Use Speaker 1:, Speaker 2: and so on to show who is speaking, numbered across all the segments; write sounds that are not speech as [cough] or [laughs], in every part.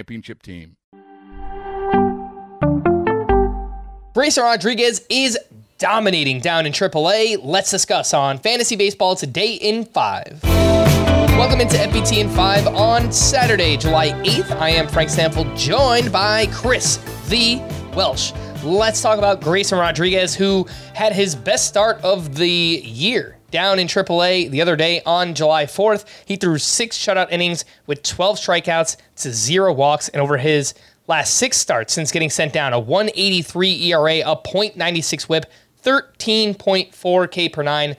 Speaker 1: championship team.
Speaker 2: Grayson Rodriguez is dominating down in AAA. Let's discuss on Fantasy Baseball today in 5. Welcome into FBT in 5 on Saturday, July 8th. I am Frank Stampfl, joined by Chris the Welsh. Let's talk about Grayson Rodriguez, who had his best start of the year down in AAA the other day on July 4th. He threw six shutout innings with 12 strikeouts to zero walks, and over his last six starts since getting sent down, a 183 ERA, a .96 WHIP, 13.4 K per nine.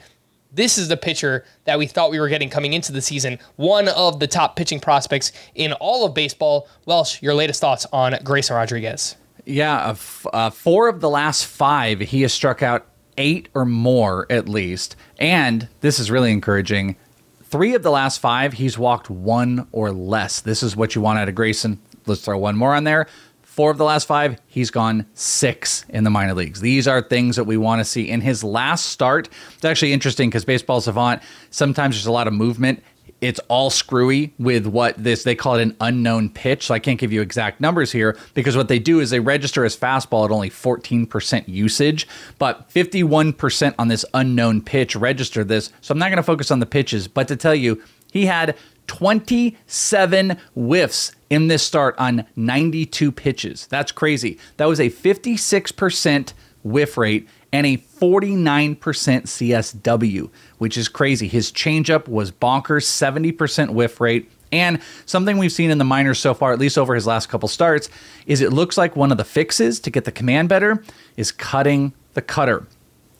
Speaker 2: This is the pitcher that we thought we were getting coming into the season. One of the top pitching prospects in all of baseball. Welsh, your latest thoughts on Grayson Rodriguez?
Speaker 3: Yeah, uh, f- uh, four of the last five, he has struck out eight or more at least. And this is really encouraging. Three of the last five, he's walked one or less. This is what you want out of Grayson. Let's throw one more on there. Four of the last five, he's gone six in the minor leagues. These are things that we want to see. In his last start, it's actually interesting because Baseball Savant, sometimes there's a lot of movement it's all screwy with what this they call it an unknown pitch. So I can't give you exact numbers here because what they do is they register as fastball at only 14% usage, but 51% on this unknown pitch register this. So I'm not going to focus on the pitches, but to tell you, he had 27 whiffs in this start on 92 pitches. That's crazy. That was a 56% whiff rate and a 49% CSW, which is crazy. His changeup was bonkers, 70% whiff rate. And something we've seen in the minors so far, at least over his last couple starts, is it looks like one of the fixes to get the command better is cutting the cutter.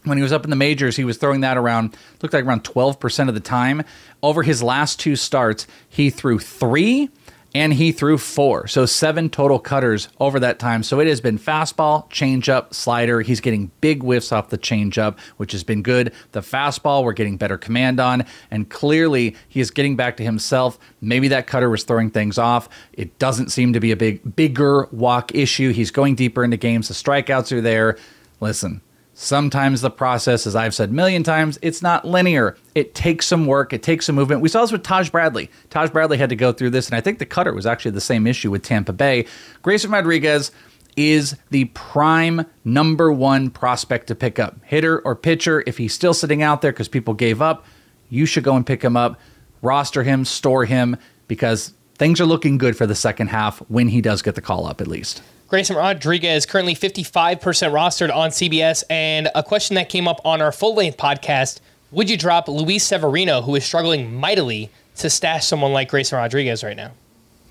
Speaker 3: When he was up in the majors, he was throwing that around, looked like around 12% of the time. Over his last two starts, he threw three and he threw four. So seven total cutters over that time. So it has been fastball, changeup, slider. He's getting big whiffs off the changeup, which has been good. The fastball, we're getting better command on. And clearly, he is getting back to himself. Maybe that cutter was throwing things off. It doesn't seem to be a big, bigger walk issue. He's going deeper into games. The strikeouts are there. Listen, Sometimes the process, as I've said a million times, it's not linear. It takes some work, it takes some movement. We saw this with Taj Bradley. Taj Bradley had to go through this, and I think the cutter was actually the same issue with Tampa Bay. Grayson Rodriguez is the prime number one prospect to pick up. Hitter or pitcher, if he's still sitting out there because people gave up, you should go and pick him up, roster him, store him, because things are looking good for the second half when he does get the call up, at least.
Speaker 2: Grayson Rodriguez currently 55% rostered on CBS. And a question that came up on our full length podcast would you drop Luis Severino, who is struggling mightily, to stash someone like Grayson Rodriguez right now?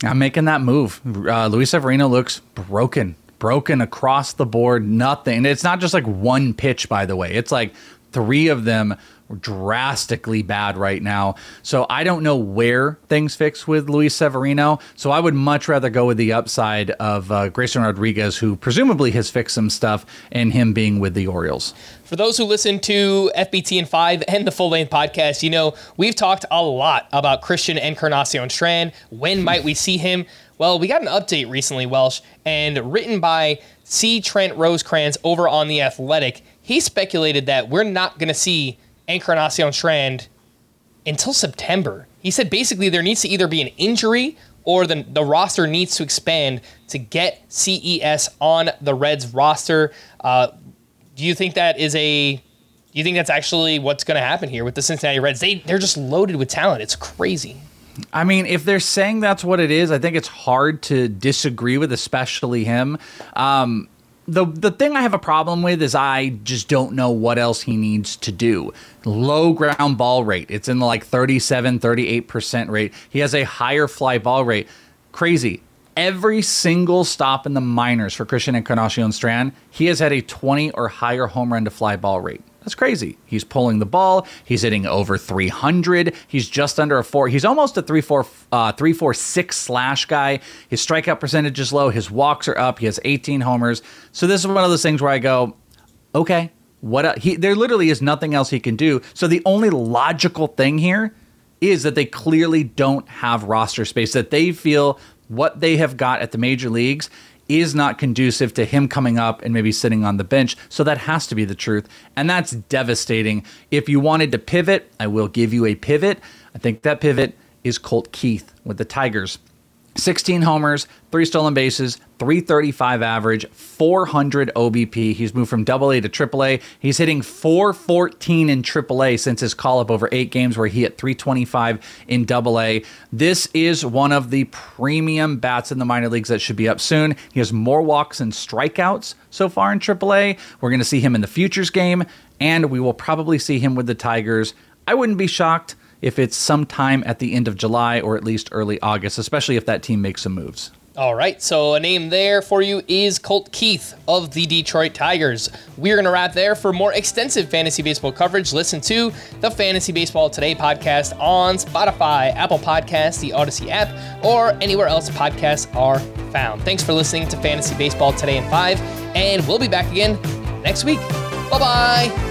Speaker 3: I'm making that move. Uh, Luis Severino looks broken, broken across the board. Nothing. It's not just like one pitch, by the way. It's like three of them drastically bad right now. So I don't know where things fix with Luis Severino. So I would much rather go with the upside of uh, Grayson Rodriguez, who presumably has fixed some stuff, and him being with the Orioles.
Speaker 2: For those who listen to FBT and 5 and the full length podcast, you know, we've talked a lot about Christian Encarnacion Strand. When [laughs] might we see him? Well, we got an update recently, Welsh, and written by C. Trent Rosecrans over on The Athletic. He speculated that we're not going to see Encarnacion Strand until September. He said basically there needs to either be an injury or the, the roster needs to expand to get CES on the Reds roster. Uh, do you think that is a do you think that's actually what's going to happen here with the Cincinnati Reds? They they're just loaded with talent. It's crazy.
Speaker 3: I mean, if they're saying that's what it is, I think it's hard to disagree with, especially him. Um, the the thing I have a problem with is I just don't know what else he needs to do. Low ground ball rate. It's in the like 37, 38% rate. He has a higher fly ball rate. Crazy. Every single stop in the minors for Christian and Encarnacion Strand, he has had a 20 or higher home run to fly ball rate. That's crazy. He's pulling the ball. He's hitting over 300. He's just under a four. He's almost a three four uh, three four six slash guy. His strikeout percentage is low. His walks are up. He has 18 homers. So this is one of those things where I go, okay, what he? There literally is nothing else he can do. So the only logical thing here is that they clearly don't have roster space. That they feel what they have got at the major leagues is not conducive to him coming up and maybe sitting on the bench. So that has to be the truth. And that's devastating. If you wanted to pivot, I will give you a pivot. I think that pivot is Colt Keith with the Tigers. 16 homers, three stolen bases, 335 average, 400 OBP. He's moved from AA to AAA. He's hitting 414 in AAA since his call up over eight games, where he hit 325 in AA. This is one of the premium bats in the minor leagues that should be up soon. He has more walks and strikeouts so far in AAA. We're going to see him in the futures game, and we will probably see him with the Tigers. I wouldn't be shocked if it's sometime at the end of July or at least early August, especially if that team makes some moves.
Speaker 2: All right, so a name there for you is Colt Keith of the Detroit Tigers. We're going to wrap there. For more extensive fantasy baseball coverage, listen to the Fantasy Baseball Today podcast on Spotify, Apple Podcasts, the Audacy app, or anywhere else podcasts are found. Thanks for listening to Fantasy Baseball Today in 5, and we'll be back again next week. Bye bye.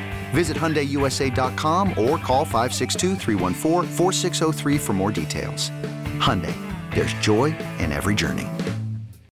Speaker 4: Visit HyundaiUSA.com or call 562-314-4603 for more details. Hyundai, there's joy in every journey.